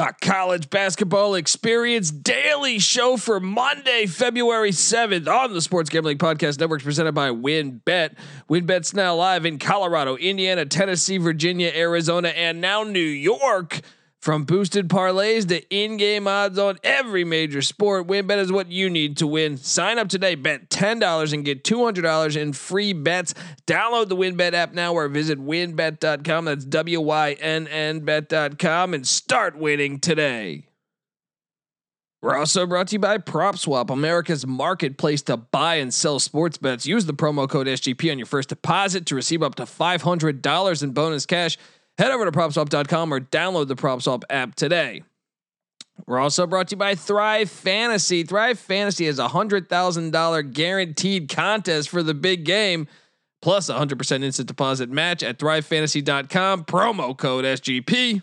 The college basketball experience daily show for Monday, February 7th on the Sports Gambling Podcast Network presented by WynnBET. WynnBET's now live in Colorado, Indiana, Tennessee, Virginia, Arizona, and now New York. From boosted parlays to in-game odds on every major sport, WynnBET is what you need to win. Sign up today, bet $10 and get $200 in free bets. Download the WynnBET app now or visit wynnbet.com. That's W Y N N bet.com and start winning today. We're also brought to you by PropSwap, America's marketplace to buy and sell sports bets. Use the promo code SGP on your first deposit to receive up to $500 in bonus cash. Head over to propswap.com or download the PropSwap app today. We're also brought to you by Thrive Fantasy. Thrive Fantasy is a $100,000 guaranteed contest for the big game, plus a 100% instant deposit match at thrivefantasy.com, promo code SGP.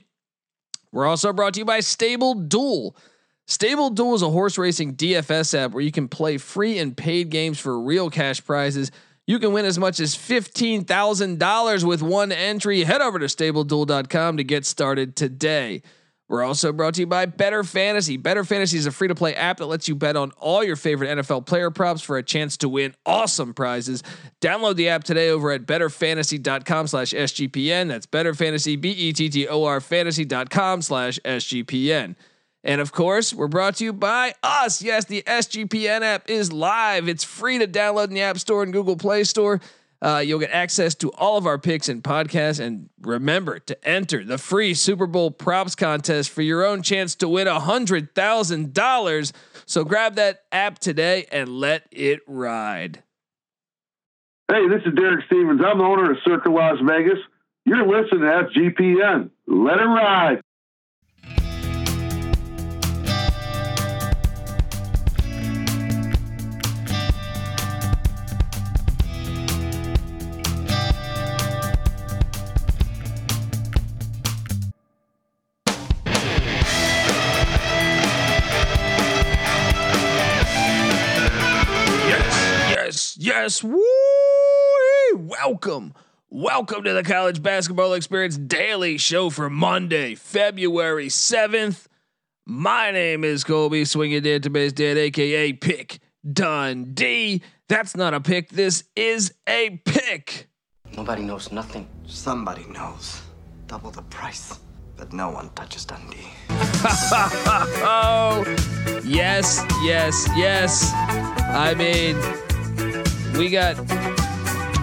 We're also brought to you by Stable Duel. Stable Duel is a horse racing DFS app where you can play free and paid games for real cash prizes. You can win as much as $15,000 with one entry. Head over to stableduel.com to get started today. We're also brought to you by Better Fantasy. Better Fantasy is a free to play app that lets you bet on all your favorite NFL player props for a chance to win awesome prizes. Download the app today over at betterfantasy.com slash SGPN. That's Better Fantasy, B E T T O R fantasy.com slash SGPN. And of course, we're brought to you by us. Yes, the SGPN app is live. It's free to download in the App Store and Google Play Store. Uh, you'll get access to all of our picks and podcasts. And remember to enter the free Super Bowl props contest for your own chance to win $100,000. So grab that app today and let it ride. Hey, this is Derek Stevens. I'm the owner of Circa Las Vegas. You're listening to SGPN. Let it ride. Yes, woo! Welcome, welcome to the College Basketball Experience Daily Show for Monday, February seventh. My name is Colby Swinging Database Dead, aka Pick Dundee. That's not a pick. This is a pick. Nobody knows nothing. Somebody knows. Double the price. But no one touches Dundee. oh, yes, yes, yes. I mean, we got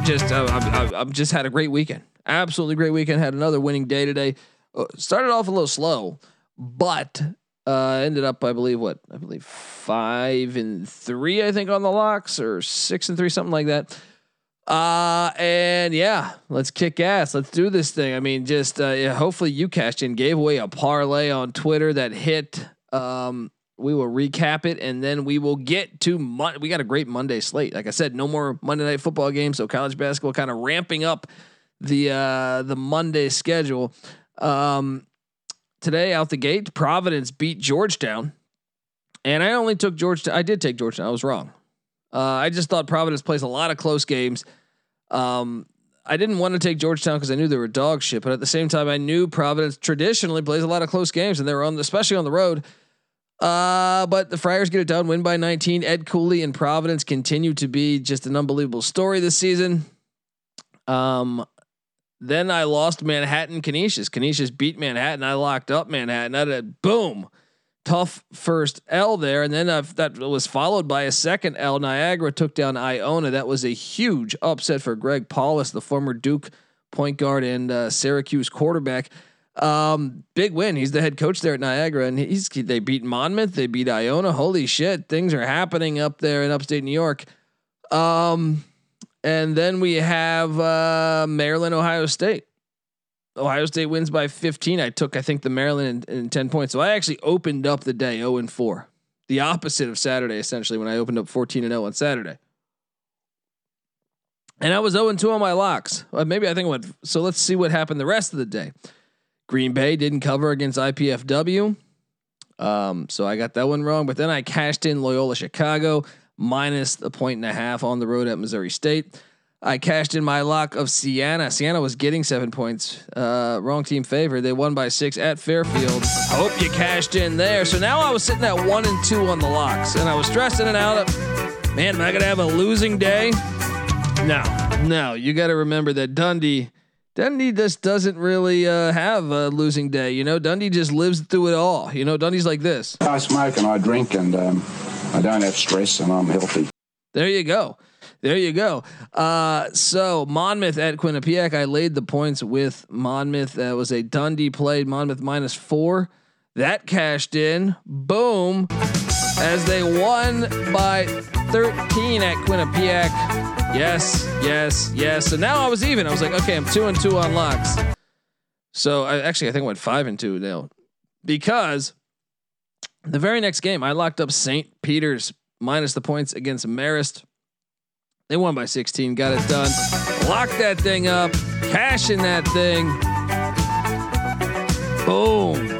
just uh, I've, I've, just had a great weekend. Absolutely great weekend. Had another winning day today. Uh, started off a little slow, but uh, ended up I believe what I believe five and three I think on the locks or six and three something like that. Uh and yeah, let's kick ass. Let's do this thing. I mean, just uh, yeah, hopefully you cashed in. Gave away a parlay on Twitter that hit. Um, we will recap it and then we will get to Mon- we got a great Monday slate. Like I said, no more Monday night football games, so college basketball kind of ramping up the uh the Monday schedule. Um today out the gate, Providence beat Georgetown. And I only took Georgetown. I did take Georgetown. I was wrong. Uh, I just thought Providence plays a lot of close games. Um, I didn't want to take Georgetown because I knew they were dog shit, but at the same time, I knew Providence traditionally plays a lot of close games, and they were on, especially on the road. Uh, but the Friars get it done, win by 19. Ed Cooley and Providence continue to be just an unbelievable story this season. Um, then I lost Manhattan Canisius. Canisius beat Manhattan. I locked up Manhattan. I did boom tough first L there, and then uh, that was followed by a second L. Niagara took down Iona. That was a huge upset for Greg Paulus, the former Duke point guard and uh, Syracuse quarterback. Um, big win. He's the head coach there at Niagara, and he's they beat Monmouth, they beat Iona. Holy shit, things are happening up there in upstate New York. Um, and then we have uh, Maryland, Ohio State. Ohio State wins by 15. I took, I think, the Maryland in, in 10 points. So I actually opened up the day 0 and 4. The opposite of Saturday, essentially, when I opened up 14 and 0 on Saturday. And I was 0 and 2 on my locks. Maybe I think what so let's see what happened the rest of the day. Green Bay didn't cover against IPFW. Um, so I got that one wrong. But then I cashed in Loyola Chicago minus the point and a half on the road at Missouri State. I cashed in my lock of Siena. Siena was getting seven points. Uh, wrong team favored. They won by six at Fairfield. I Hope you cashed in there. So now I was sitting at one and two on the locks, and I was stressing it out. Man, am I gonna have a losing day? No, no. You got to remember that Dundee, Dundee just doesn't really uh, have a losing day. You know, Dundee just lives through it all. You know, Dundee's like this. I smoke and I drink and um, I don't have stress and I'm healthy. There you go. There you go. Uh, so Monmouth at Quinnipiac, I laid the points with Monmouth. That was a Dundee played Monmouth minus four. That cashed in. Boom. As they won by 13 at Quinnipiac. Yes, yes, yes. So now I was even. I was like, okay, I'm two and two on locks. So I actually I think I went five and two now because the very next game I locked up St. Peter's minus the points against Marist. They won by 16, got it done. Lock that thing up, cash in that thing. Boom.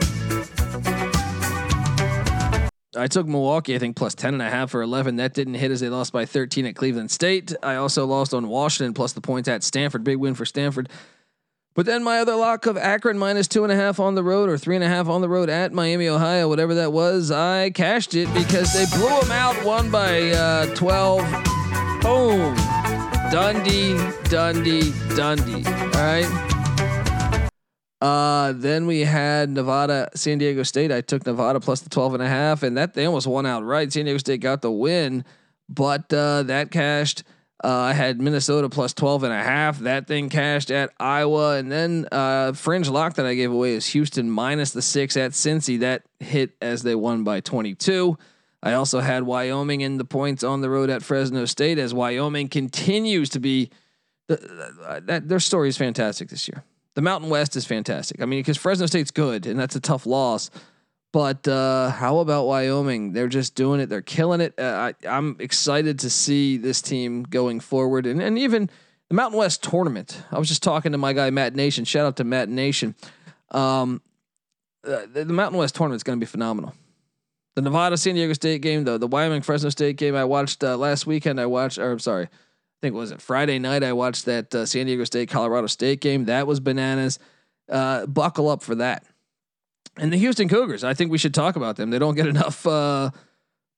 I took Milwaukee, I think plus 10 and a half or 11. That didn't hit as they lost by 13 at Cleveland State. I also lost on Washington plus the points at Stanford. Big win for Stanford. But then my other lock of Akron minus two and a half on the road or three and a half on the road at Miami, Ohio, whatever that was, I cashed it because they blew them out, won by uh, 12. Boom. Dundee, Dundee, Dundee. All right. Uh, then we had Nevada, San Diego State. I took Nevada plus the 12 and a half, and that they almost won outright. San Diego State got the win, but uh, that cashed. Uh, I had Minnesota plus 12 and a half. That thing cashed at Iowa. And then uh, fringe lock that I gave away is Houston minus the six at Cincy. That hit as they won by 22. I also had Wyoming in the points on the road at Fresno State as Wyoming continues to be the, that their story is fantastic this year. The Mountain West is fantastic. I mean, because Fresno State's good and that's a tough loss. But uh, how about Wyoming? They're just doing it. They're killing it. Uh, I, I'm excited to see this team going forward, and and even the Mountain West tournament. I was just talking to my guy Matt Nation. Shout out to Matt Nation. Um, uh, the, the Mountain West tournament is going to be phenomenal. The Nevada San Diego State game, though, the Wyoming Fresno State game, I watched uh, last weekend. I watched, or I'm sorry, think was it Friday night. I watched that uh, San Diego State Colorado State game. That was bananas. Uh, buckle up for that. And the Houston Cougars, I think we should talk about them. They don't get enough uh,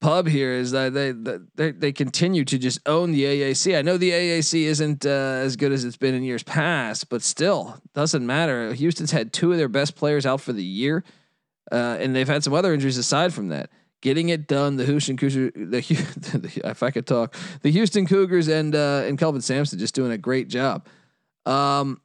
pub here. Is that they, they they continue to just own the AAC? I know the AAC isn't uh, as good as it's been in years past, but still doesn't matter. Houston's had two of their best players out for the year, uh, and they've had some other injuries aside from that. Getting it done, the Houston Cougars, the, if I could talk, the Houston Cougars and uh, and Kelvin Sampson just doing a great job. Um,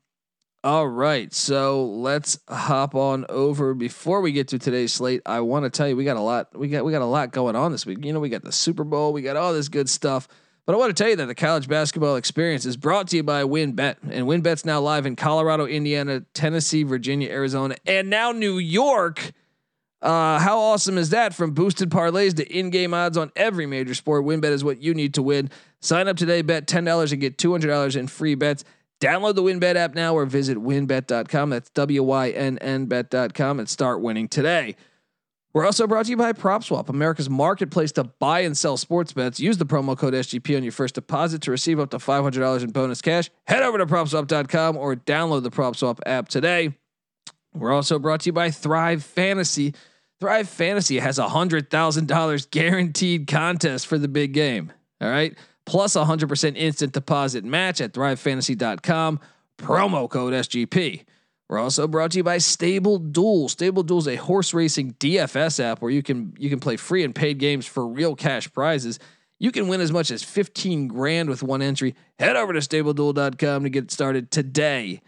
all right, so let's hop on over. Before we get to today's slate, I want to tell you we got a lot. We got we got a lot going on this week. You know, we got the Super Bowl, we got all this good stuff. But I want to tell you that the college basketball experience is brought to you by WynnBET, and WynnBET's now live in Colorado, Indiana, Tennessee, Virginia, Arizona, and now New York. Uh, how awesome is that? From boosted parlays to in-game odds on every major sport, WynnBET is what you need to win. Sign up today, bet ten dollars and get two hundred dollars in free bets. Download the WynnBET app now or visit wynnbet.com. That's W Y N N bet.com and start winning today. We're also brought to you by PropSwap, America's marketplace to buy and sell sports bets. Use the promo code SGP on your first deposit to receive up to $500 in bonus cash. Head over to propswap.com or download the PropSwap app today. We're also brought to you by Thrive Fantasy. Thrive Fantasy has a $100,000 guaranteed contest for the big game. All right plus 100% instant deposit match at thrivefantasy.com. Promo code SGP. We're also brought to you by Stable Duel. Stable Duel is a horse racing DFS app where you can you can play free and paid games for real cash prizes. You can win as much as 15 grand with one entry. Head over to stableduel.com to get started today.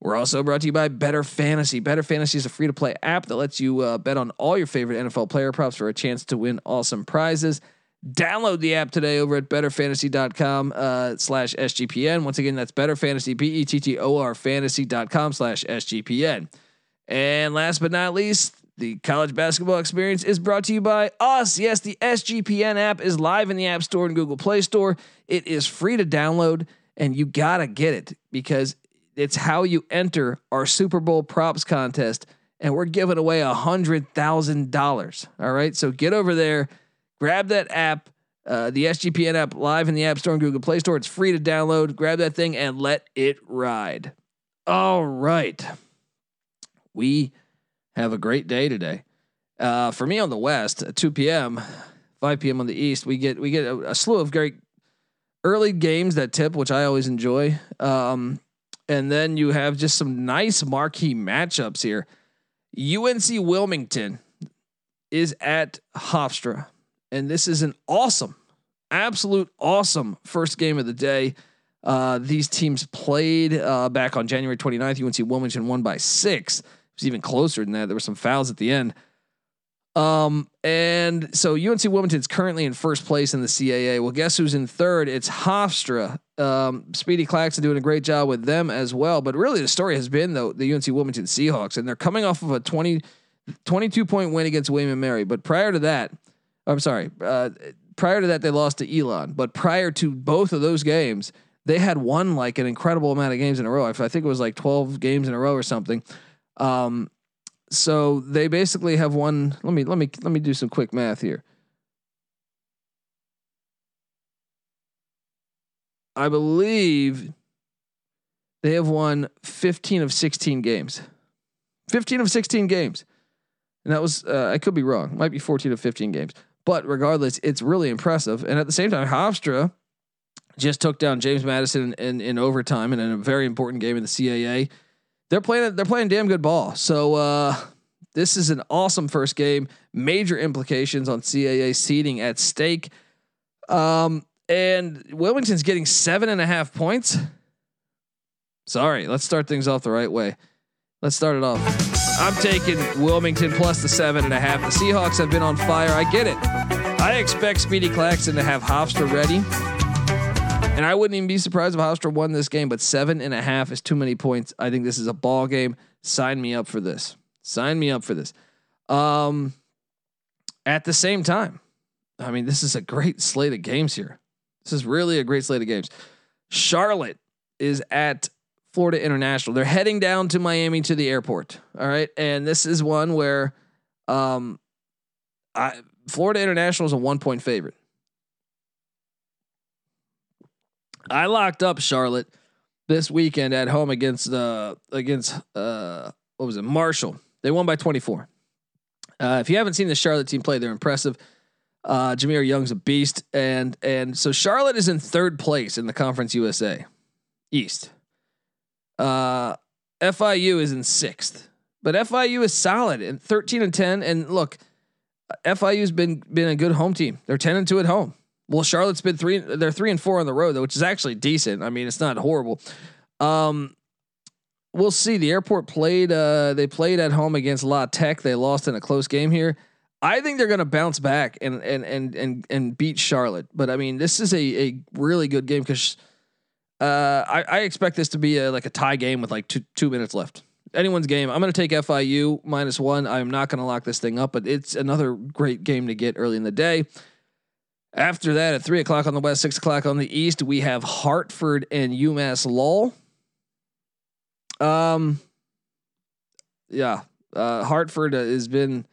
We're also brought to you by Better Fantasy. Better Fantasy is a free to play app that lets you uh, bet on all your favorite NFL player props for a chance to win awesome prizes. Download the app today over at bettorfantasy.com uh, slash SGPN. Once again, that's bettorfantasy, B-E-T-T-O-R fantasy.com slash SGPN. And last but not least, the college basketball experience is brought to you by us. Yes, the SGPN app is live in the App Store and Google Play Store. It is free to download, and you got to get it because it's how you enter our Super Bowl props contest. And we're giving away a $100,000. All right. So get over there grab that app. Uh, the SGPN app live in the App Store and Google Play Store. It's free to download. Grab that thing and let it ride. All right. We have a great day today. Uh, for me on the West, at 2 p.m., 5 p.m. on the East, we get we get a, a slew of great early games that tip, which I always enjoy. Um, and then you have just some nice marquee matchups here. UNC Wilmington is at Hofstra, and this is an awesome, absolute awesome first game of the day. Uh, these teams played uh, back on January 29th. UNC Wilmington won by six. It was even closer than that. There were some fouls at the end. Um, and so UNC Wilmington is currently in first place in the CAA. Well, guess who's in third? It's Hofstra. Um, Speedy Claxton doing a great job with them as well. But really, the story has been though the UNC Wilmington Seahawks, and they're coming off of a 20, 22 point win against William and Mary. But prior to that, I'm sorry, uh, prior to that they lost to Elon. But prior to both of those games, they had won like an incredible amount of games in a row. I think it was like 12 games in a row or something. Um, so they basically have won. Let me let me let me do some quick math here. I believe they have won 15 of 16 games. 15 of 16 games. And that was uh, I could be wrong. Might be 14 of 15 games. But regardless, it's really impressive. And at the same time, Hofstra just took down James Madison in, in, in overtime and in a very important game in the CAA they're playing they're playing damn good ball. So uh, this is an awesome first game. Major implications on CAA seeding at stake. Um, and Wilmington's getting seven and a half points. Sorry, let's start things off the right way. Let's start it off. I'm taking Wilmington plus the seven and a half. The Seahawks have been on fire. I get it. I expect Speedy Claxton to have Hofstra ready. And I wouldn't even be surprised if Hofstra won this game, but seven and a half is too many points. I think this is a ball game. Sign me up for this. Sign me up for this. Um, at the same time, I mean, this is a great slate of games here. This is really a great slate of games. Charlotte is at Florida International. They're heading down to Miami to the airport. All right, and this is one where, um, I Florida International is a one point favorite. I locked up Charlotte this weekend at home against uh against uh what was it Marshall. They won by 24. Uh, if you haven't seen the Charlotte team play, they're impressive. Uh, Jahmir Young's a beast, and and so Charlotte is in third place in the Conference USA East. Uh, FIU is in sixth, but FIU is solid and 13 and 10. And look, FIU's been been a good home team. They're 10 and two at home. Well, Charlotte's been three. They're three and four on the road, though, which is actually decent. I mean, it's not horrible. Um, we'll see. The airport played. Uh, they played at home against La Tech. They lost in a close game here. I think they're going to bounce back and and and and and beat Charlotte. But I mean, this is a a really good game because uh, I, I expect this to be a, like a tie game with like two two minutes left. Anyone's game. I'm going to take FIU minus one. I'm not going to lock this thing up, but it's another great game to get early in the day. After that, at three o'clock on the west, six o'clock on the east, we have Hartford and UMass Lowell. Um, yeah, uh, Hartford has been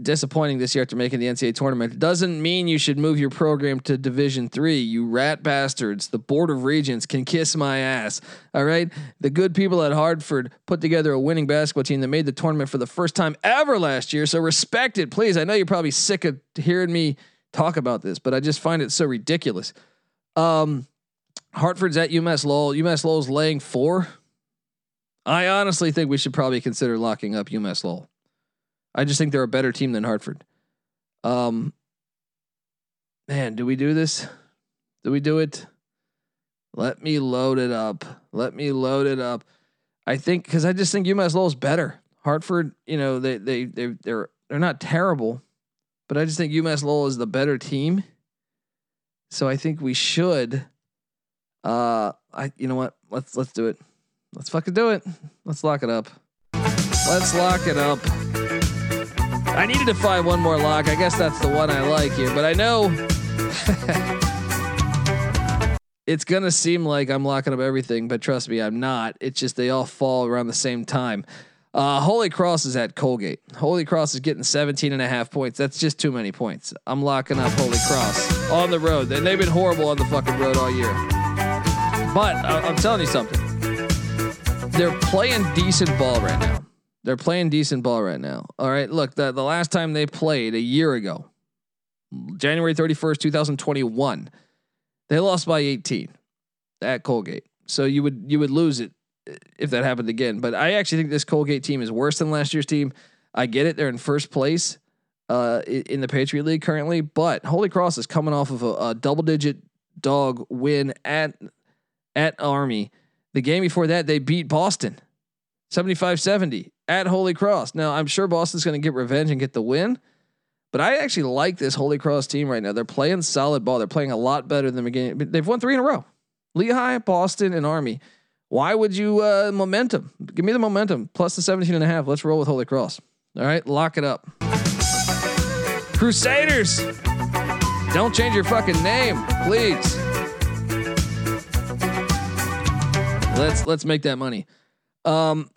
disappointing this year after making the NCAA tournament. Doesn't mean you should move your program to Division Three. You rat bastards! The Board of Regents can kiss my ass. All right, the good people at Hartford put together a winning basketball team that made the tournament for the first time ever last year. So respect it, please. I know you're probably sick of hearing me talk about this, but I just find it so ridiculous. Um, Hartford's at UMass Lowell. UMass Lowell's laying four. I honestly think we should probably consider locking up UMass Lowell. I just think they're a better team than Hartford. Um, man, do we do this? Do we do it? Let me load it up. Let me load it up. I think because I just think UMass Lowell's better. Hartford, you know, they they they they're they're not terrible, but I just think UMass Lowell is the better team. So I think we should. Uh, I you know what? Let's let's do it. Let's fucking do it. Let's lock it up. Let's lock it up. I needed to find one more lock. I guess that's the one I like here, but I know it's gonna seem like I'm locking up everything, but trust me, I'm not. It's just they all fall around the same time. Uh, Holy Cross is at Colgate. Holy Cross is getting 17 and a half points. That's just too many points. I'm locking up Holy Cross on the road. And they've been horrible on the fucking road all year. But I- I'm telling you something. They're playing decent ball right now. They're playing decent ball right now. All right. Look, the, the last time they played a year ago, January 31st, 2021, they lost by 18 at Colgate. So you would you would lose it if that happened again. But I actually think this Colgate team is worse than last year's team. I get it; they're in first place uh, in the Patriot League currently, but Holy Cross is coming off of a, a double-digit dog win at at Army. The game before that, they beat Boston 75-70 at Holy Cross. Now, I'm sure Boston's going to get revenge and get the win. But I actually like this Holy Cross team right now. They're playing solid ball. They're playing a lot better than the beginning. They've won three in a row. Lehigh, Boston, and Army. Why would you uh, momentum? Give me the momentum plus the 17 and a half. Let's roll with Holy Cross. All right, lock it up. Crusaders. Don't change your fucking name, please. Let's let's make that money. Um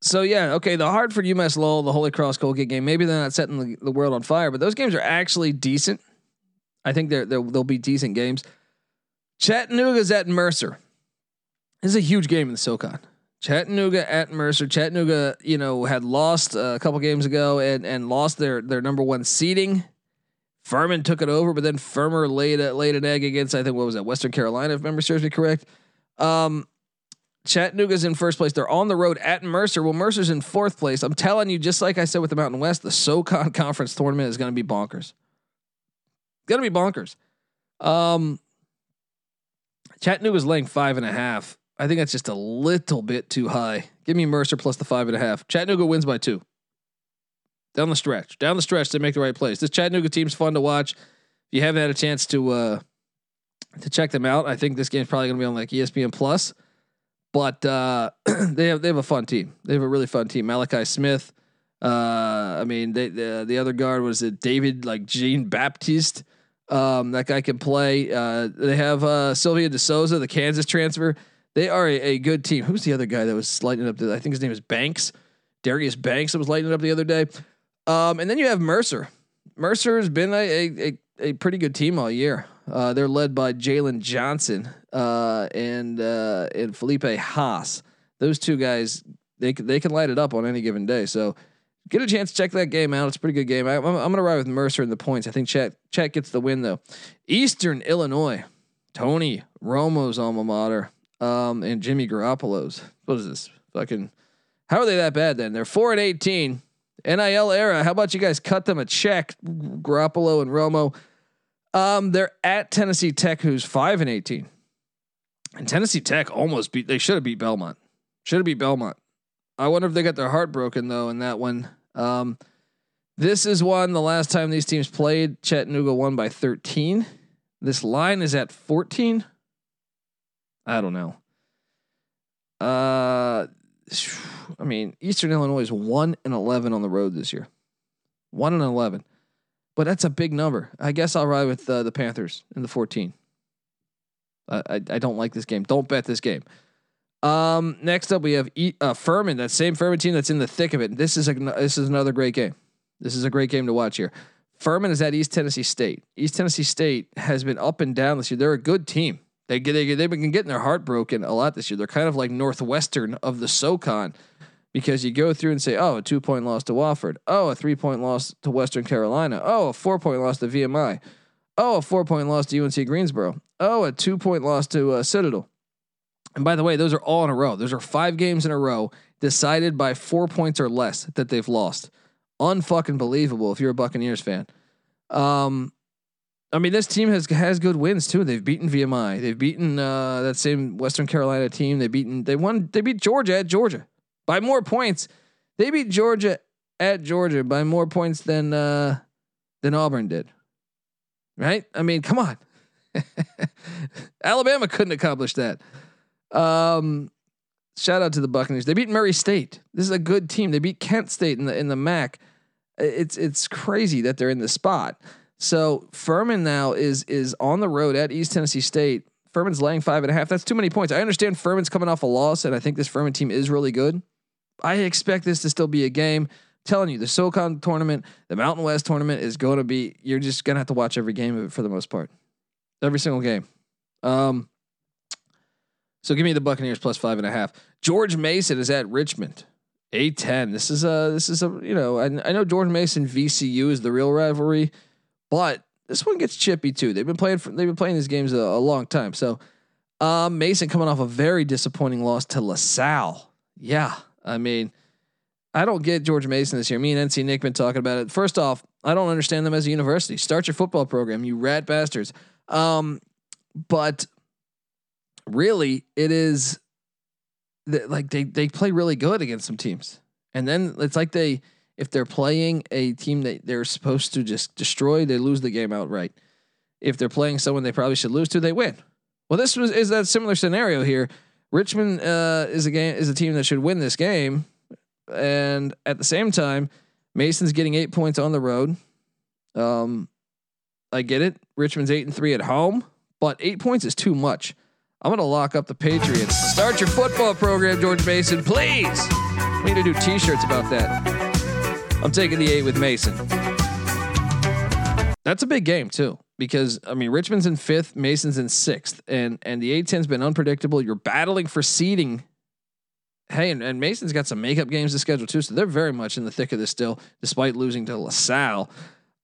so yeah, okay, the Hartford UMass Lowell, the Holy Cross Colgate game, maybe they're not setting the, the world on fire, but those games are actually decent. I think they're, they're they'll be decent games. Chattanooga's at Mercer. This is a huge game in the SoCon. Chattanooga at Mercer. Chattanooga, you know, had lost a couple games ago and and lost their their number one seeding. Furman took it over, but then Furman laid a, laid an egg against I think what was that Western Carolina if memory serves me correct. Um, Chattanooga's in first place. They're on the road at Mercer. Well, Mercer's in fourth place. I'm telling you, just like I said with the Mountain West, the SoCon Conference tournament is going to be bonkers. It's going to be bonkers. Um, Chattanooga's laying five and a half. I think that's just a little bit too high. Give me Mercer plus the five and a half. Chattanooga wins by two. Down the stretch, down the stretch, they make the right plays. This Chattanooga team's fun to watch. If you haven't had a chance to uh, to check them out, I think this game's probably going to be on like ESPN Plus. But uh, they have they have a fun team. They have a really fun team. Malachi Smith. Uh, I mean, they, the the other guard was it David like Jean Baptiste. Um, that guy can play. Uh, they have uh, Silvio De Sousa, the Kansas transfer. They are a, a, good team. Who's the other guy that was lighting up? The, I think his name is Banks, Darius Banks, that was lighting up the other day. Um, and then you have Mercer. Mercer has been a, a, a pretty good team all year. Uh, they're led by Jalen Johnson uh, and uh, and Felipe Haase. Those two guys, they they can light it up on any given day. So get a chance to check that game out. It's a pretty good game. I, am going to ride with Mercer in the points. I think Chet Chat gets the win though. Eastern Illinois, Tony Romo's alma mater, um, and Jimmy Garoppolo's. What is this? Fucking. How are they that bad then? They're four and eighteen. NIL era. How about you guys cut them a check, Garoppolo and Romo? Um, they're at Tennessee Tech, who's five and eighteen. And Tennessee Tech almost beat. They should have beat Belmont. Should have beat Belmont. I wonder if they got their heart broken though in that one. Um, this is one. The last time these teams played, Chattanooga won by thirteen. This line is at fourteen. I don't know. Uh, I mean, Eastern Illinois is one and eleven on the road this year. One and eleven, but that's a big number. I guess I'll ride with uh, the Panthers in the fourteen. I, I, I don't like this game. Don't bet this game. Um, next up we have e- uh, Furman, that same Furman team that's in the thick of it. This is a this is another great game. This is a great game to watch here. Furman is at East Tennessee State. East Tennessee State has been up and down this year. They're a good team. They get they they've been getting their heart broken a lot this year. They're kind of like Northwestern of the SoCon because you go through and say, oh, a two point loss to Wofford. Oh, a three point loss to Western Carolina. Oh, a four point loss to VMI. Oh, a four point loss to UNC Greensboro. Oh, a two point loss to uh, Citadel. And by the way, those are all in a row. Those are five games in a row decided by four points or less that they've lost. Unfucking believable if you're a Buccaneers fan. Um, I mean, this team has has good wins too. They've beaten VMI. They've beaten uh, that same Western Carolina team. They've beaten. They won. They beat Georgia at Georgia by more points. They beat Georgia at Georgia by more points than uh, than Auburn did. Right? I mean, come on. Alabama couldn't accomplish that. Um, shout out to the Buccaneers. They beat Murray State. This is a good team. They beat Kent State in the in the MAC. It's it's crazy that they're in the spot. So Furman now is is on the road at East Tennessee State. Furman's laying five and a half. That's too many points. I understand Furman's coming off a loss, and I think this Furman team is really good. I expect this to still be a game. I'm telling you, the SoCon tournament, the Mountain West tournament is going to be. You're just gonna have to watch every game of it for the most part, every single game. Um. So give me the Buccaneers plus five and a half. George Mason is at Richmond. A ten. This is a this is a you know I, I know George Mason VCU is the real rivalry, but this one gets chippy too. They've been playing for, they've been playing these games a, a long time. So um, Mason coming off a very disappointing loss to LaSalle. Yeah, I mean, I don't get George Mason this year. Me and NC Nick been talking about it. First off, I don't understand them as a university. Start your football program, you rat bastards. Um, but really, it is like they they play really good against some teams, and then it's like they if they're playing a team that they're supposed to just destroy, they lose the game outright. If they're playing someone they probably should lose to, they win. Well, this was is that similar scenario here. Richmond uh, is a game is a team that should win this game, and at the same time, Mason's getting eight points on the road. Um, I get it. Richmond's eight and three at home, but eight points is too much. I'm gonna lock up the Patriots. Start your football program, George Mason, please. We need to do T-shirts about that. I'm taking the eight with Mason. That's a big game too, because I mean Richmond's in fifth, Mason's in sixth, and and the A10's been unpredictable. You're battling for seeding. Hey, and, and Mason's got some makeup games to schedule too, so they're very much in the thick of this still, despite losing to LaSalle.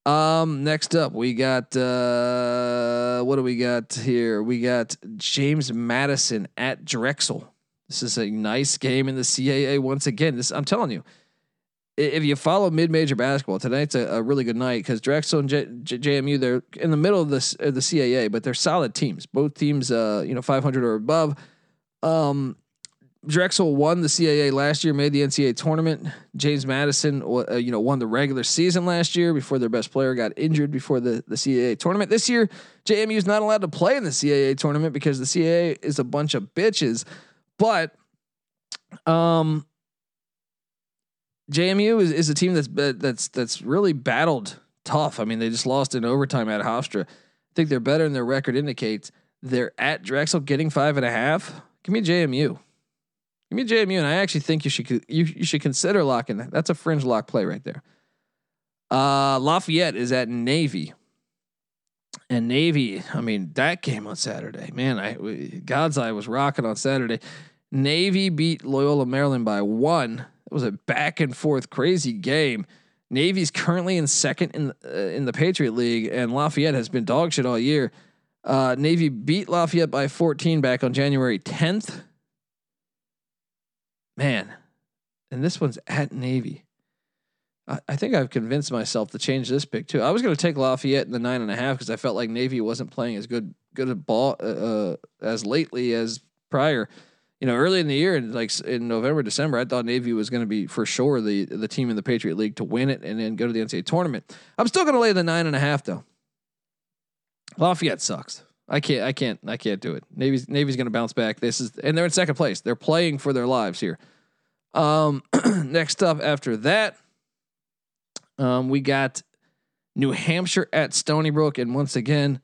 Um, next up, we got uh, what do we got here? We got James Madison at Drexel. This is a nice game in the CAA once again. This I'm telling you, if you follow mid-major basketball tonight's a, a really good night because Drexel and J, J, JMU they're in the middle of this the CAA, but they're solid teams. Both teams, uh, you know, 500 or above. Um, Drexel won the CAA last year, made the NCAA tournament. James Madison, uh, you know, won the regular season last year before their best player got injured before the, the CAA tournament. This year, JMU is not allowed to play in the CAA tournament because the CAA is a bunch of bitches. But, um, JMU is, is a team that's that's that's really battled tough. I mean, they just lost in overtime at Hofstra. I think they're better than their record indicates. They're at Drexel getting five and a half. Give me JMU. Give me JMU, and I actually think you should you, you should consider locking that. That's a fringe lock play right there. Uh, Lafayette is at Navy, and Navy. I mean, that game on Saturday, man. I God's eye was rocking on Saturday. Navy beat Loyola Maryland by one. Was a back and forth crazy game. Navy's currently in second in uh, in the Patriot League, and Lafayette has been dog shit all year. Uh, Navy beat Lafayette by 14 back on January 10th man, and this one's at Navy. I, I think I've convinced myself to change this pick too. I was going to take Lafayette in the nine and a half because I felt like Navy wasn't playing as good good a ball uh, uh, as lately as prior. You know, early in the year, like in November, December, I thought Navy was going to be for sure the the team in the Patriot League to win it and then go to the NCAA tournament. I'm still going to lay the nine and a half though. Lafayette sucks. I can't. I can't. I can't do it. Navy's Navy's going to bounce back. This is, and they're in second place. They're playing for their lives here. Um, next up after that, um, we got New Hampshire at Stony Brook, and once again,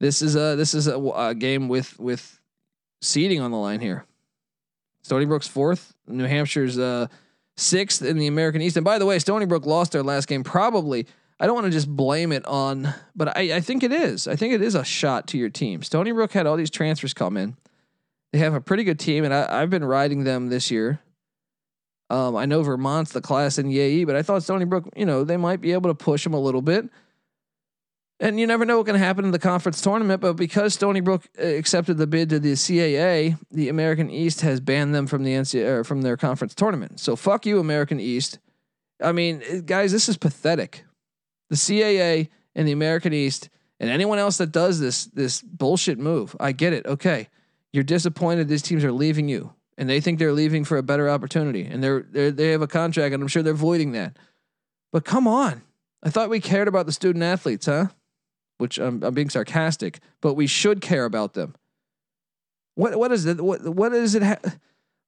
this is a this is a, a game with with seeding on the line here. Stony Brook's fourth, New Hampshire's uh, sixth in the American East. And by the way, Stony Brook lost their last game. Probably I don't want to just blame it on, but I, I think it is. I think it is a shot to your team. Stony Brook had all these transfers come in. They have a pretty good team, and I, have been riding them this year. Um, I know Vermont's the class in YAE, but I thought Stony Brook, you know, they might be able to push them a little bit. And you never know what can happen in the conference tournament, but because Stony Brook uh, accepted the bid to the CAA, the American East has banned them from the NCAA from their conference tournament. So fuck you, American East. I mean, guys, this is pathetic the CAA and the American East and anyone else that does this this bullshit move. I get it. Okay. You're disappointed these teams are leaving you and they think they're leaving for a better opportunity and they're, they're they have a contract and I'm sure they're voiding that. But come on. I thought we cared about the student athletes, huh? Which I'm, I'm being sarcastic, but we should care about them. What what is it? What what is it? Ha-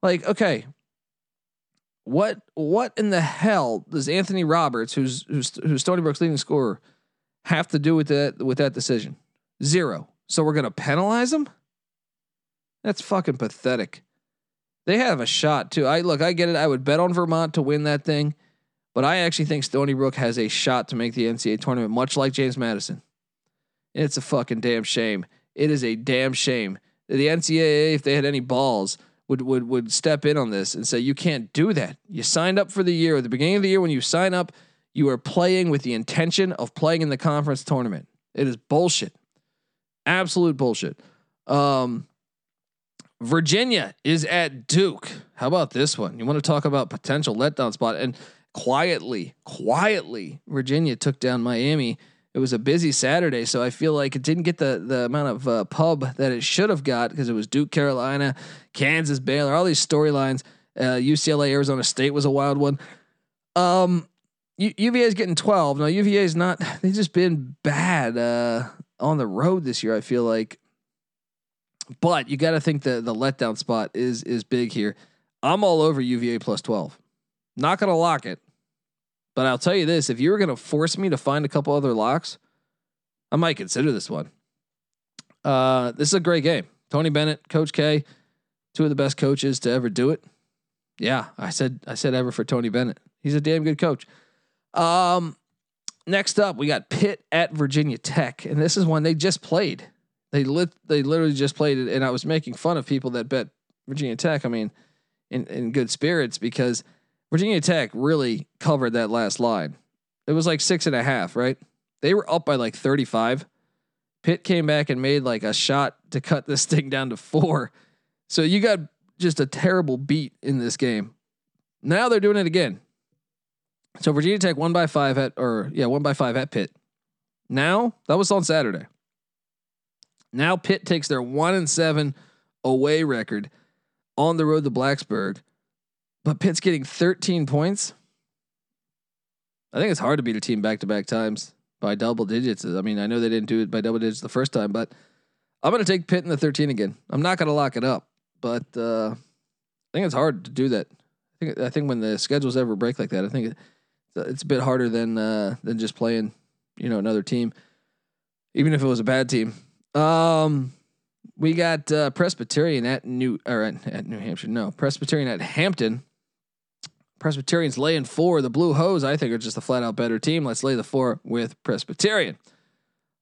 like okay, what what in the hell does Anthony Roberts, who's who's who's Stony Brook's leading scorer, have to do with that with that decision? Zero. So we're gonna penalize him? That's fucking pathetic. They have a shot too. I look, I get it. I would bet on Vermont to win that thing, but I actually think Stony Brook has a shot to make the NCAA tournament, much like James Madison. It's a fucking damn shame. It is a damn shame. The NCAA, if they had any balls, would would would step in on this and say you can't do that. You signed up for the year at the beginning of the year when you sign up, you are playing with the intention of playing in the conference tournament. It is bullshit. Absolute bullshit. Um, Virginia is at Duke. How about this one? You want to talk about potential letdown spot and quietly, quietly, Virginia took down Miami. It was a busy Saturday, so I feel like it didn't get the the amount of uh, pub that it should have got because it was Duke, Carolina, Kansas, Baylor, all these storylines. Uh, UCLA, Arizona State was a wild one. Um, U- UVA is getting twelve. Now UVA is not. They've just been bad uh, on the road this year. I feel like but you got to think the the letdown spot is is big here. I'm all over UVA plus 12. Not to lock it. But I'll tell you this, if you were going to force me to find a couple other locks, I might consider this one. Uh, this is a great game. Tony Bennett, Coach K, two of the best coaches to ever do it. Yeah, I said I said ever for Tony Bennett. He's a damn good coach. Um, next up, we got Pitt at Virginia Tech, and this is one they just played. They lit. They literally just played it, and I was making fun of people that bet Virginia Tech. I mean, in in good spirits because Virginia Tech really covered that last line. It was like six and a half, right? They were up by like thirty five. Pitt came back and made like a shot to cut this thing down to four. So you got just a terrible beat in this game. Now they're doing it again. So Virginia Tech one by five at, or yeah, one by five at Pitt. Now that was on Saturday. Now Pitt takes their one and seven away record on the road to Blacksburg, but Pitt's getting 13 points. I think it's hard to beat a team back to back times by double digits. I mean, I know they didn't do it by double digits the first time, but I'm going to take Pitt in the 13 again. I'm not going to lock it up, but uh, I think it's hard to do that. I think I think when the schedules ever break like that, I think it's a bit harder than uh, than just playing, you know, another team, even if it was a bad team. Um, we got uh, Presbyterian at New or at, at New Hampshire. No, Presbyterian at Hampton. Presbyterian's laying four. The Blue Hose, I think, are just a flat out better team. Let's lay the four with Presbyterian.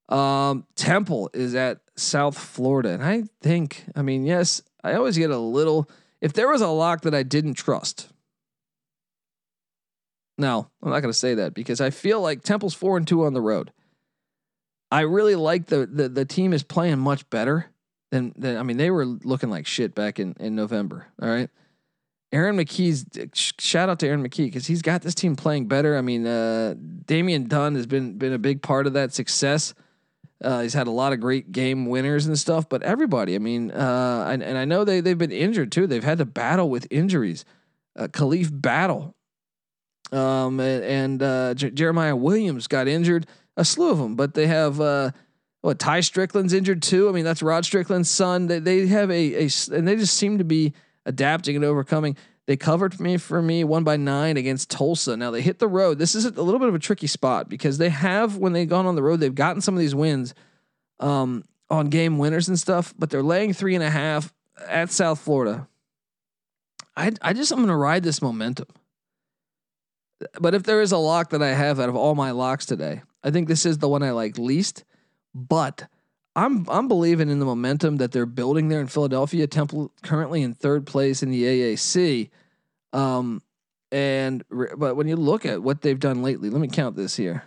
Um, Temple is at South Florida, and I think, I mean, yes, I always get a little. If there was a lock that I didn't trust, no, I'm not going to say that because I feel like Temple's four and two on the road. I really like the, the the team is playing much better than, than I mean they were looking like shit back in in November. All right. Aaron McKie's shout out to Aaron McKie because he's got this team playing better. I mean, uh, Damian Dunn has been been a big part of that success. Uh, he's had a lot of great game winners and stuff, but everybody, I mean, uh, and, and I know they they've been injured too. They've had to battle with injuries. Uh, Khalif Battle, um, and, and uh, J- Jeremiah Williams got injured a slew of them, but they have uh, what Tai Strickland's injured too. I mean, that's Rod Strickland's son. They they have a a and they just seem to be adapting and overcoming. They covered me for me one by nine against Tulsa. Now they hit the road. This is a little bit of a tricky spot because they have when they've gone on the road, they've gotten some of these wins um, on game winners and stuff, but they're laying three and a half at South Florida. I I just I'm gonna ride this momentum. But if there is a lock that I have out of all my locks today, I think this is the one I like least, but I'm I'm believing in the momentum that they're building there in Philadelphia. Temple currently in third place in the AAC. Um, and but when you look at what they've done lately, let me count this here.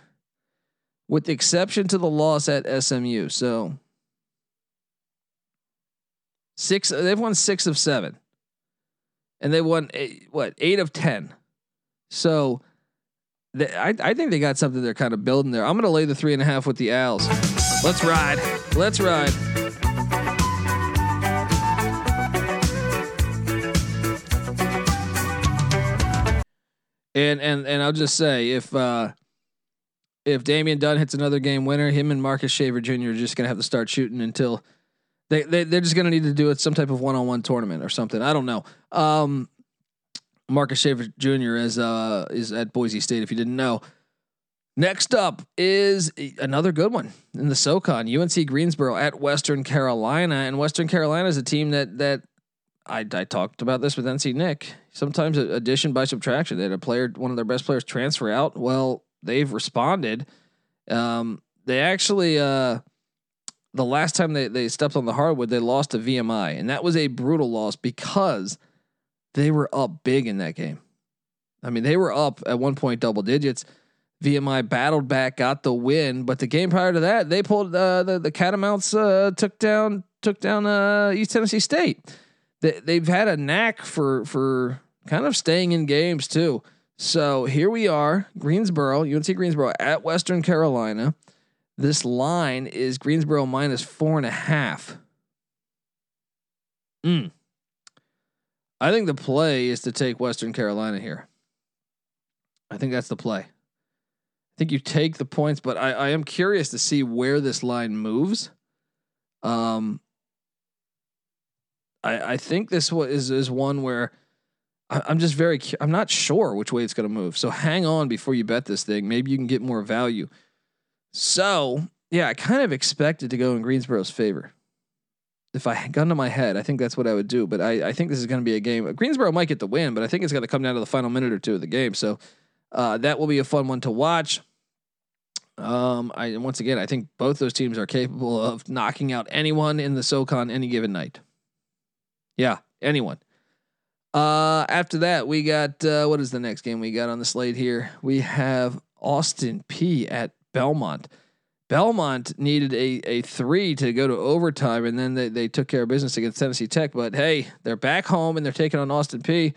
With the exception to the loss at SMU, so six they've won six of seven, and they won eight, what eight of ten. So I, I think they got something they're kind of building there. I'm going to lay the three and a half with the Owls. Let's ride. Let's ride. And and and I'll just say if uh if Damian Dunn hits another game winner, him and Marcus Shaver Jr. are just gonna have to start shooting until they, they they're just gonna need to do it some type of one on one tournament or something. I don't know. Um Marcus Shaver Jr. is uh is at Boise State. If you didn't know. Next up is another good one in the SoCon. UNC Greensboro at Western Carolina, and Western Carolina is a team that that I, I talked about this with NC Nick. Sometimes addition by subtraction. They had a player, one of their best players, transfer out. Well, they've responded. Um, they actually, uh, the last time they, they stepped on the hardwood, they lost to VMI, and that was a brutal loss because they were up big in that game. I mean, they were up at one point double digits. VMI battled back, got the win, but the game prior to that, they pulled uh, the the Catamounts uh, took down took down uh, East Tennessee State. They, they've had a knack for for kind of staying in games too. So here we are, Greensboro, UNC Greensboro at Western Carolina. This line is Greensboro minus four and a half. Mm. I think the play is to take Western Carolina here. I think that's the play. I think you take the points, but I, I am curious to see where this line moves. Um, I I think this is is one where I, I'm just very I'm not sure which way it's going to move. So hang on before you bet this thing. Maybe you can get more value. So yeah, I kind of expected to go in Greensboro's favor. If I gun to my head, I think that's what I would do. But I, I think this is going to be a game. Greensboro might get the win, but I think it's going to come down to the final minute or two of the game. So uh, that will be a fun one to watch. Um, I once again, I think both those teams are capable of knocking out anyone in the SoCon any given night. Yeah, anyone. Uh, after that, we got uh, what is the next game we got on the slate here? We have Austin Peay at Belmont. Belmont needed a, a three to go to overtime, and then they, they took care of business against Tennessee Tech. But hey, they're back home and they're taking on Austin. These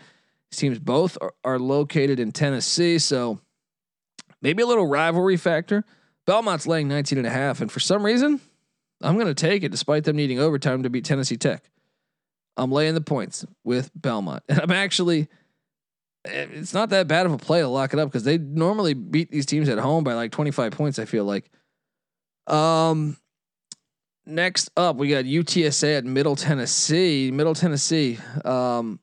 teams both are, are located in Tennessee, so maybe a little rivalry factor. Belmont's laying 19 and a half, and for some reason, I'm going to take it despite them needing overtime to beat Tennessee Tech. I'm laying the points with Belmont, and I'm actually. Eh, it's not that bad of a play to lock it up because they normally beat these teams at home by like 25 points. I feel like. Um, next up, we got UTSA at Middle Tennessee. Middle Tennessee, um,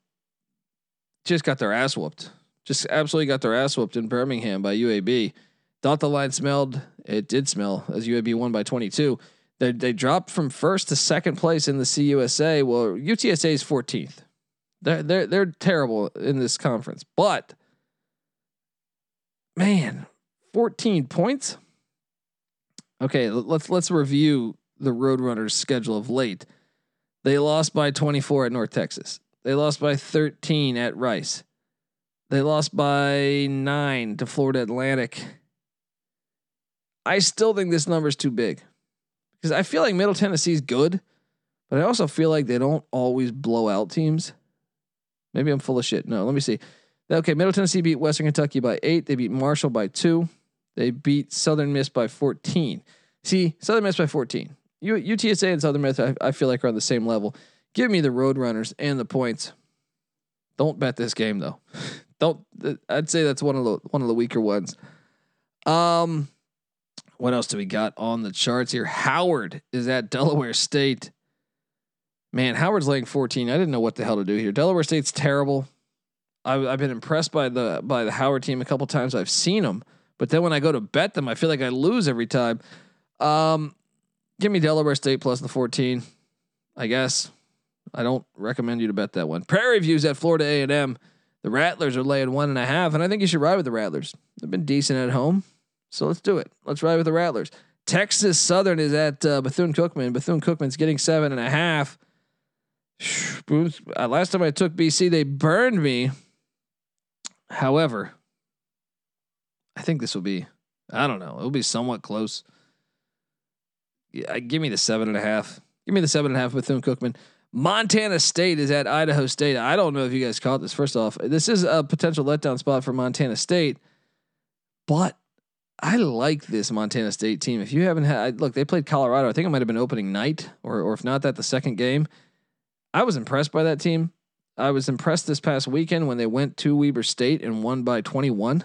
just got their ass whooped. Just absolutely got their ass whooped in Birmingham by UAB. Thought the line smelled. It did smell as UAB won by 22. They they dropped from first to second place in the CUSA. Well, UTSA is 14th. They're they're they're terrible in this conference. But man, 14 points. Okay, let's let's review the Roadrunners schedule of late. They lost by 24 at North Texas. They lost by 13 at Rice. They lost by 9 to Florida Atlantic. I still think this number is too big because I feel like Middle Tennessee's good, but I also feel like they don't always blow out teams. Maybe I'm full of shit. No, let me see. Okay, Middle Tennessee beat Western Kentucky by eight. They beat Marshall by two. They beat Southern Miss by 14. See, Southern Miss by 14. U- UTSA and Southern Miss, I, I feel like are on the same level. Give me the Roadrunners and the points. Don't bet this game though. Don't. I'd say that's one of the one of the weaker ones. Um, what else do we got on the charts here? Howard is at Delaware State. Man, Howard's laying 14. I didn't know what the hell to do here. Delaware State's terrible. I've, I've been impressed by the by the Howard team a couple times. I've seen them, but then when I go to bet them, I feel like I lose every time. Um, give me Delaware State plus the 14. I guess I don't recommend you to bet that one. Prairie View's at Florida A and M. The Rattlers are laying one and a half, and I think you should ride with the Rattlers. They've been decent at home. So let's do it. Let's ride with the Rattlers. Texas Southern is at uh, Bethune Cookman. Bethune Cookman's getting seven and a half. Uh, last time I took BC, they burned me. However, I think this will be, I don't know, it'll be somewhat close. Yeah, give me the seven and a half. Give me the seven and a half Bethune Cookman. Montana State is at Idaho State. I don't know if you guys caught this. First off, this is a potential letdown spot for Montana State, but I like this Montana State team. If you haven't had look, they played Colorado. I think it might have been opening night, or or if not that, the second game. I was impressed by that team. I was impressed this past weekend when they went to Weber State and won by 21.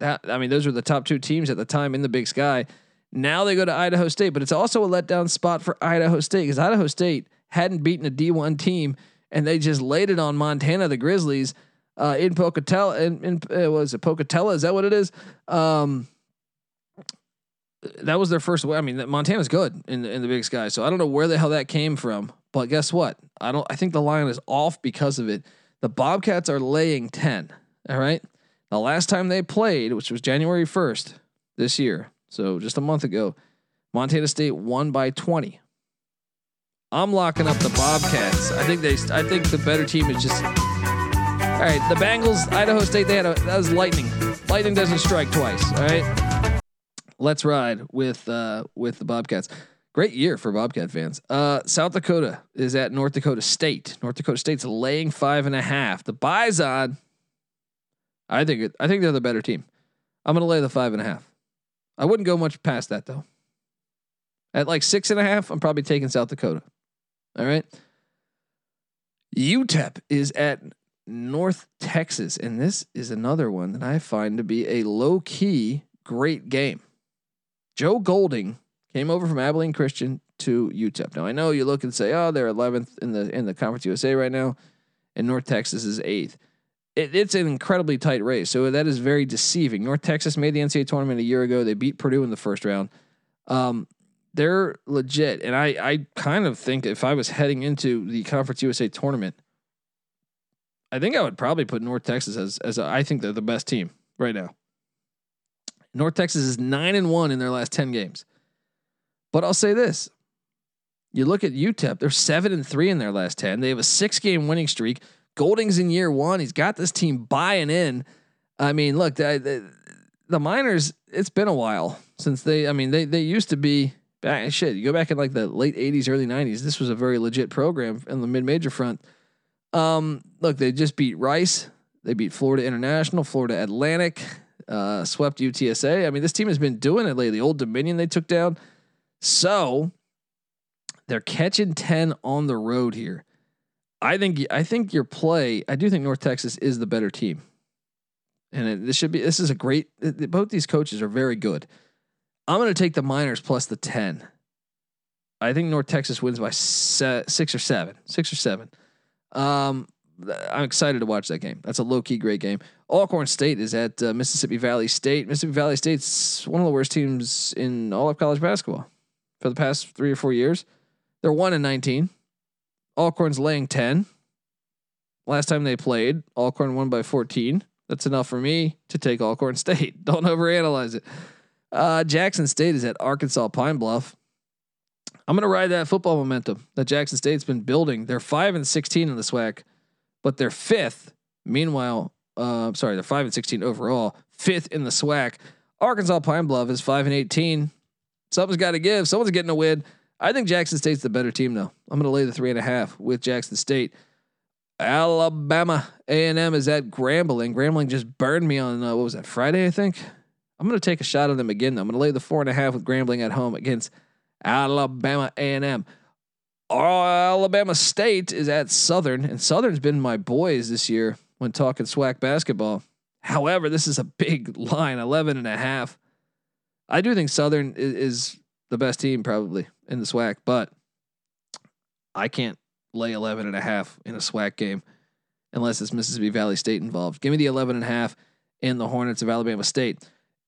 That I mean, those were the top two teams at the time in the Big Sky. Now they go to Idaho State, but it's also a letdown spot for Idaho State because Idaho State hadn't beaten a D1 team and they just laid it on Montana, the Grizzlies uh, in Pocatello. In, in uh, was it Pocatello? Is that what it is? Um, that was their first. I mean, Montana's good in the, in the Big Sky, so I don't know where the hell that came from, But guess what? I don't. I think the line is off because of it. The Bobcats are laying ten. All right. The last time they played, which was January first this year, so just a month ago, Montana State won by twenty. I'm locking up the Bobcats. I think they. I think the better team is just. All right, the Bengals, Idaho State. They had a that was lightning. Lightning doesn't strike twice. All right. Let's ride with uh with the Bobcats. Great year for Bobcat fans. Uh, South Dakota is at North Dakota State. North Dakota State's laying five and a half. The Bison. I think it, I think they're the better team. I'm gonna lay the five and a half. I wouldn't go much past that though. At like six and a half, I'm probably taking South Dakota. All right. UTEP is at North Texas, and this is another one that I find to be a low key great game. Joe Golding came over from Abilene Christian to UTEP. Now I know you look and say, oh, they're 11th in the in the Conference USA right now, and North Texas is eighth. It, it's an incredibly tight race, so that is very deceiving. North Texas made the NCAA tournament a year ago. They beat Purdue in the first round. Um, they're legit, and I I kind of think if I was heading into the Conference USA tournament, I think I would probably put North Texas as as a, I think they're the best team right now. North Texas is nine and one in their last ten games, but I'll say this: you look at UTEP; they're seven and three in their last ten. They have a six game winning streak. Golding's in year one. He's got this team buying in. I mean, look, the, the, the Miners. It's been a while since they. I mean, they they used to be back. Shit, you go back in like the late '80s, early '90s. This was a very legit program in the mid major front. Um, look, they just beat Rice. They beat Florida International, Florida Atlantic, uh, swept UTSA. I mean, this team has been doing it lately. The old Dominion they took down. So they're catching 10 on the road here. I think I think your play, I do think North Texas is the better team. And it, this should be this is a great both these coaches are very good. I'm going to take the Miners plus the 10. I think North Texas wins by se- 6 or 7. 6 or 7. Um, I'm excited to watch that game. That's a low key great game. Alcorn State is at uh, Mississippi Valley State. Mississippi Valley State's one of the worst teams in all of college basketball for the past three or four years. They're one and 19. Alcorn's laying 10. Last time they played, Alcorn won by 14. That's enough for me to take Alcorn State. Don't overanalyze it. Uh, Jackson State is at Arkansas Pine Bluff. I'm going to ride that football momentum that Jackson State's been building. They're five and 16 in the SWAC, but they're fifth. Meanwhile, uh, sorry, they're five and 16 overall, fifth in the SWAC. Arkansas Pine Bluff is five and 18. Something's got to give. Someone's getting a win. I think Jackson State's the better team, though. I'm going to lay the three and a half with Jackson State. Alabama A&M is at Grambling. Grambling just burned me on uh, what was that Friday? I think. I'm going to take a shot on them again. Though. I'm going to lay the four and a half with Grambling at home against Alabama A&M. Alabama State is at Southern, and Southern's been my boys this year when talking SWAC basketball. However, this is a big line, 11 and a half. I do think Southern is, is the best team probably in the SWAC, but I can't lay 11 and a half in a SWAC game unless it's Mississippi Valley State involved. Give me the 11 and a half in the Hornets of Alabama State.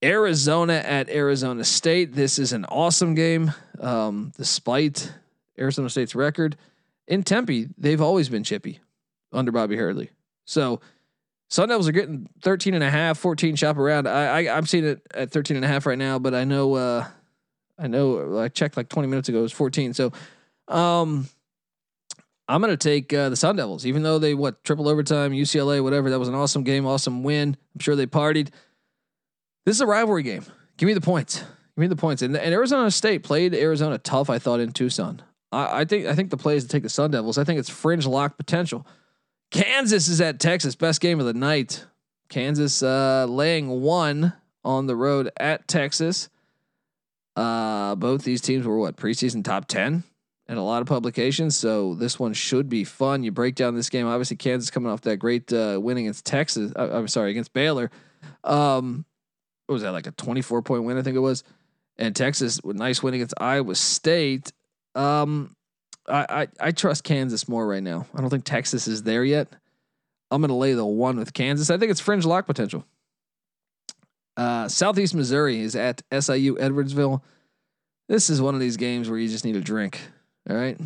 Arizona at Arizona State. This is an awesome game. Um, despite Arizona State's record in Tempe, they've always been chippy under Bobby Hurley. So Sun Devils are getting 13 and a half, 14 shop around. I, I am seeing it at 13 and a half right now, but I know uh I know I checked like 20 minutes ago it was 14. So um I'm gonna take uh, the Sun Devils, even though they what triple overtime, UCLA, whatever. That was an awesome game, awesome win. I'm sure they partied. This is a rivalry game. Give me the points. Give me the points. And, and Arizona State played Arizona tough. I thought in Tucson. I, I think I think the play is to take the Sun Devils. I think it's fringe lock potential. Kansas is at Texas. Best game of the night. Kansas uh, laying one on the road at Texas. Uh, both these teams were what preseason top ten and a lot of publications. So this one should be fun. You break down this game. Obviously, Kansas coming off that great uh, win against Texas. Uh, I'm sorry, against Baylor. Um, what was that like a 24 point win? I think it was. And Texas with nice win against Iowa State. Um, I, I I trust Kansas more right now. I don't think Texas is there yet. I'm gonna lay the one with Kansas. I think it's fringe lock potential. Uh, Southeast Missouri is at SIU Edwardsville. This is one of these games where you just need a drink. All right.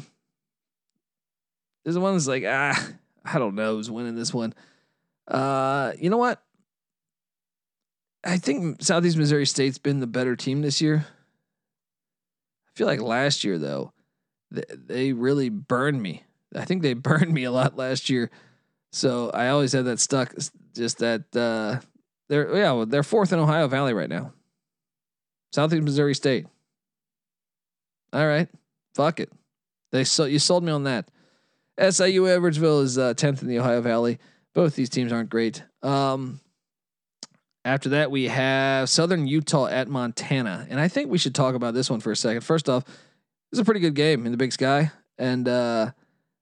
This one's like ah, I don't know who's winning this one. Uh, you know what? I think Southeast Missouri State's been the better team this year. I feel like last year though, they, they really burned me. I think they burned me a lot last year. So I always had that stuck. Just that uh, they're yeah they're fourth in Ohio Valley right now. Southeast Missouri State. All right, fuck it. They so you sold me on that. SIU Edwardsville is uh, tenth in the Ohio Valley. Both these teams aren't great. Um, after that, we have Southern Utah at Montana, and I think we should talk about this one for a second. First off, it's a pretty good game in the Big Sky, and uh,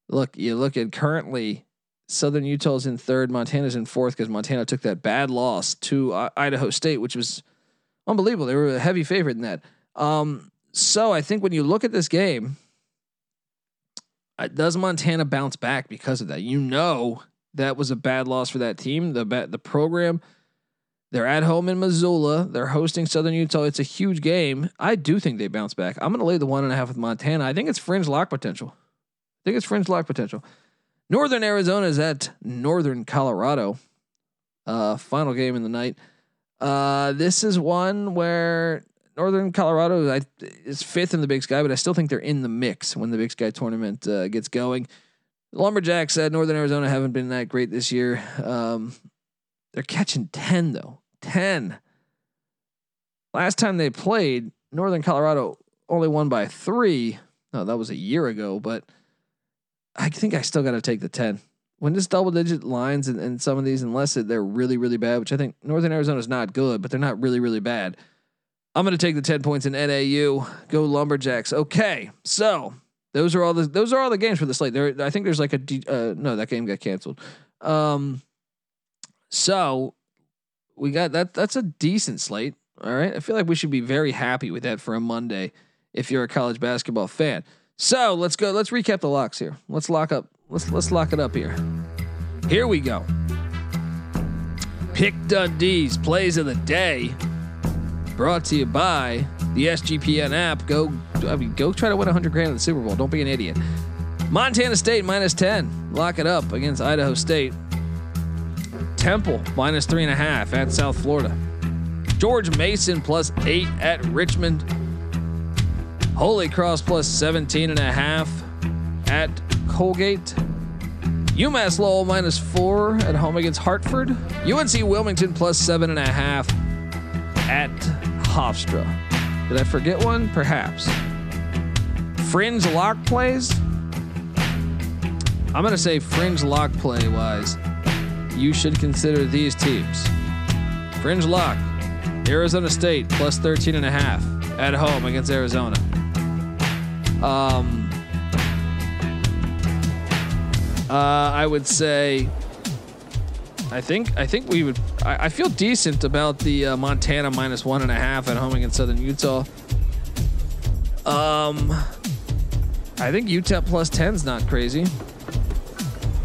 look, you look at currently Southern Utah's in third, Montana's in fourth because Montana took that bad loss to uh, Idaho State, which was unbelievable. They were a heavy favorite in that. Um, so I think when you look at this game, uh, does Montana bounce back because of that? You know that was a bad loss for that team. The the program they're at home in Missoula. They're hosting Southern Utah. It's a huge game. I do think they bounce back. I'm going to lay the one and a half with Montana. I think it's fringe lock potential. I think it's fringe lock potential. Northern Arizona is at Northern Colorado. Uh, final game in the night. Uh, this is one where Northern Colorado is fifth in the Big Sky, but I still think they're in the mix when the Big Sky tournament uh, gets going. Lumberjacks at Northern Arizona haven't been that great this year. Um, they're catching 10 though. 10. Last time they played, Northern Colorado only won by three. No, that was a year ago, but I think I still got to take the 10. When this double digit lines and, and some of these, unless they're really, really bad, which I think Northern Arizona is not good, but they're not really, really bad. I'm going to take the 10 points in NAU. Go Lumberjacks. Okay. So those are all the, those are all the games for the slate. There, I think there's like a, uh, no, that game got canceled. Um, so we got that. That's a decent slate. All right. I feel like we should be very happy with that for a Monday if you're a college basketball fan. So let's go. Let's recap the locks here. Let's lock up. Let's let's lock it up here. Here we go. Pick Dundee's plays of the day. Brought to you by the SGPN app. Go, I mean, go try to win 100 grand in the Super Bowl. Don't be an idiot. Montana State minus 10. Lock it up against Idaho State. Temple minus three and a half at South Florida. George Mason plus eight at Richmond. Holy Cross plus 17 and a half at Colgate. UMass Lowell minus four at home against Hartford. UNC Wilmington plus seven and a half at Hofstra. Did I forget one? Perhaps. Fringe lock plays. I'm going to say fringe lock play wise you should consider these teams. Fringe lock, Arizona State plus 13 and a half at home against Arizona. Um, uh, I would say, I think, I think we would, I, I feel decent about the uh, Montana minus one and a half at home against Southern Utah. Um, I think UTEP plus 10 is not crazy.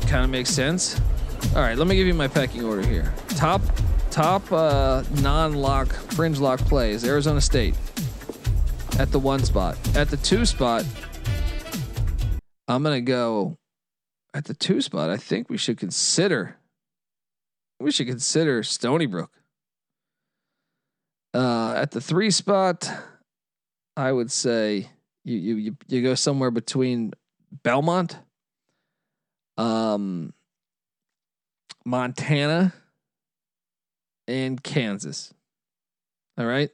Kind of makes sense. All right, let me give you my pecking order here. Top top uh, non-lock fringe lock plays Arizona State at the one spot. At the two spot, I'm gonna go at the two spot. I think we should consider we should consider Stony Brook. Uh, at the three spot, I would say you you you you go somewhere between Belmont, um, Montana, and Kansas. All right.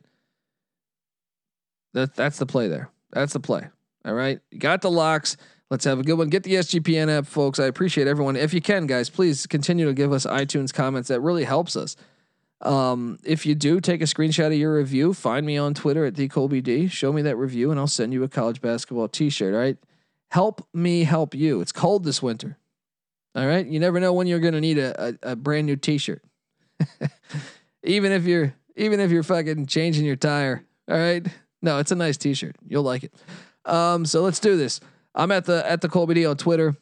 That that's the play there. That's the play. All right. You got the locks. Let's have a good one. Get the SGPN app, folks. I appreciate everyone. If you can, guys, please continue to give us iTunes comments. That really helps us. Um, if you do, take a screenshot of your review. Find me on Twitter at DColbyD. Show me that review, and I'll send you a college basketball T-shirt. All right. Help me help you. It's cold this winter. All right. You never know when you're going to need a, a, a, brand new t-shirt. even if you're, even if you're fucking changing your tire. All right. No, it's a nice t-shirt. You'll like it. Um, so let's do this. I'm at the, at the Colby D on Twitter.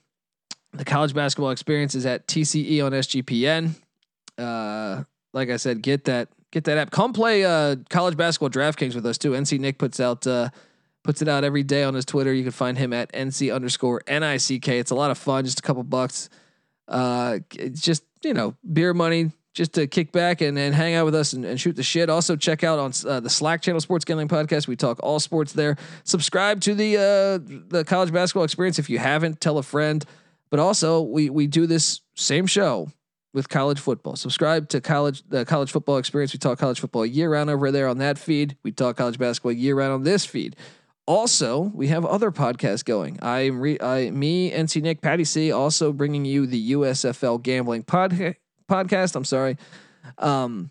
The college basketball experience is at TCE on SGPN. Uh, like I said, get that, get that app. Come play, uh, college basketball DraftKings with us too. NC Nick puts out, uh, puts it out every day on his Twitter. You can find him at NC underscore NICK. It's a lot of fun, just a couple bucks. Uh, it's just, you know, beer money just to kick back and, and hang out with us and, and shoot the shit. Also, check out on uh, the Slack channel, Sports Gambling Podcast. We talk all sports there. Subscribe to the uh, the college basketball experience if you haven't. Tell a friend. But also, we we do this same show with college football. Subscribe to college the college football experience. We talk college football year round over there on that feed. We talk college basketball year round on this feed. Also, we have other podcasts going. I am re, I me NC Nick Patty C also bringing you the USFL gambling pod, podcast. I'm sorry. Um,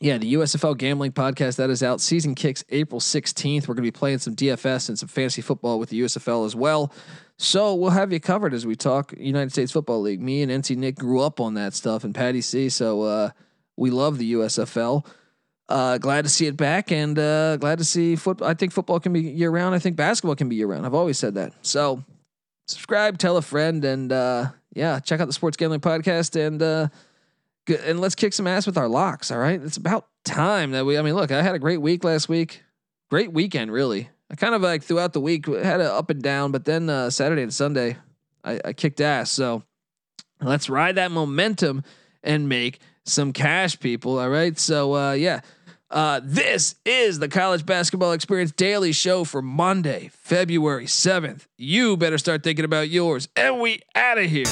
yeah, the USFL gambling podcast that is out. Season kicks April 16th. We're going to be playing some DFS and some fantasy football with the USFL as well. So we'll have you covered as we talk United States Football League. Me and NC Nick grew up on that stuff and Patty C. So uh, we love the USFL. Uh, glad to see it back and uh, glad to see football. I think football can be year round. I think basketball can be year round. I've always said that. So subscribe, tell a friend, and uh, yeah, check out the Sports Gambling Podcast and uh, and let's kick some ass with our locks. All right, it's about time that we. I mean, look, I had a great week last week, great weekend, really. I kind of like throughout the week had an up and down, but then uh, Saturday and Sunday, I, I kicked ass. So let's ride that momentum and make some cash, people. All right. So uh, yeah, uh, this is the College Basketball Experience Daily Show for Monday, February seventh. You better start thinking about yours, and we out of here.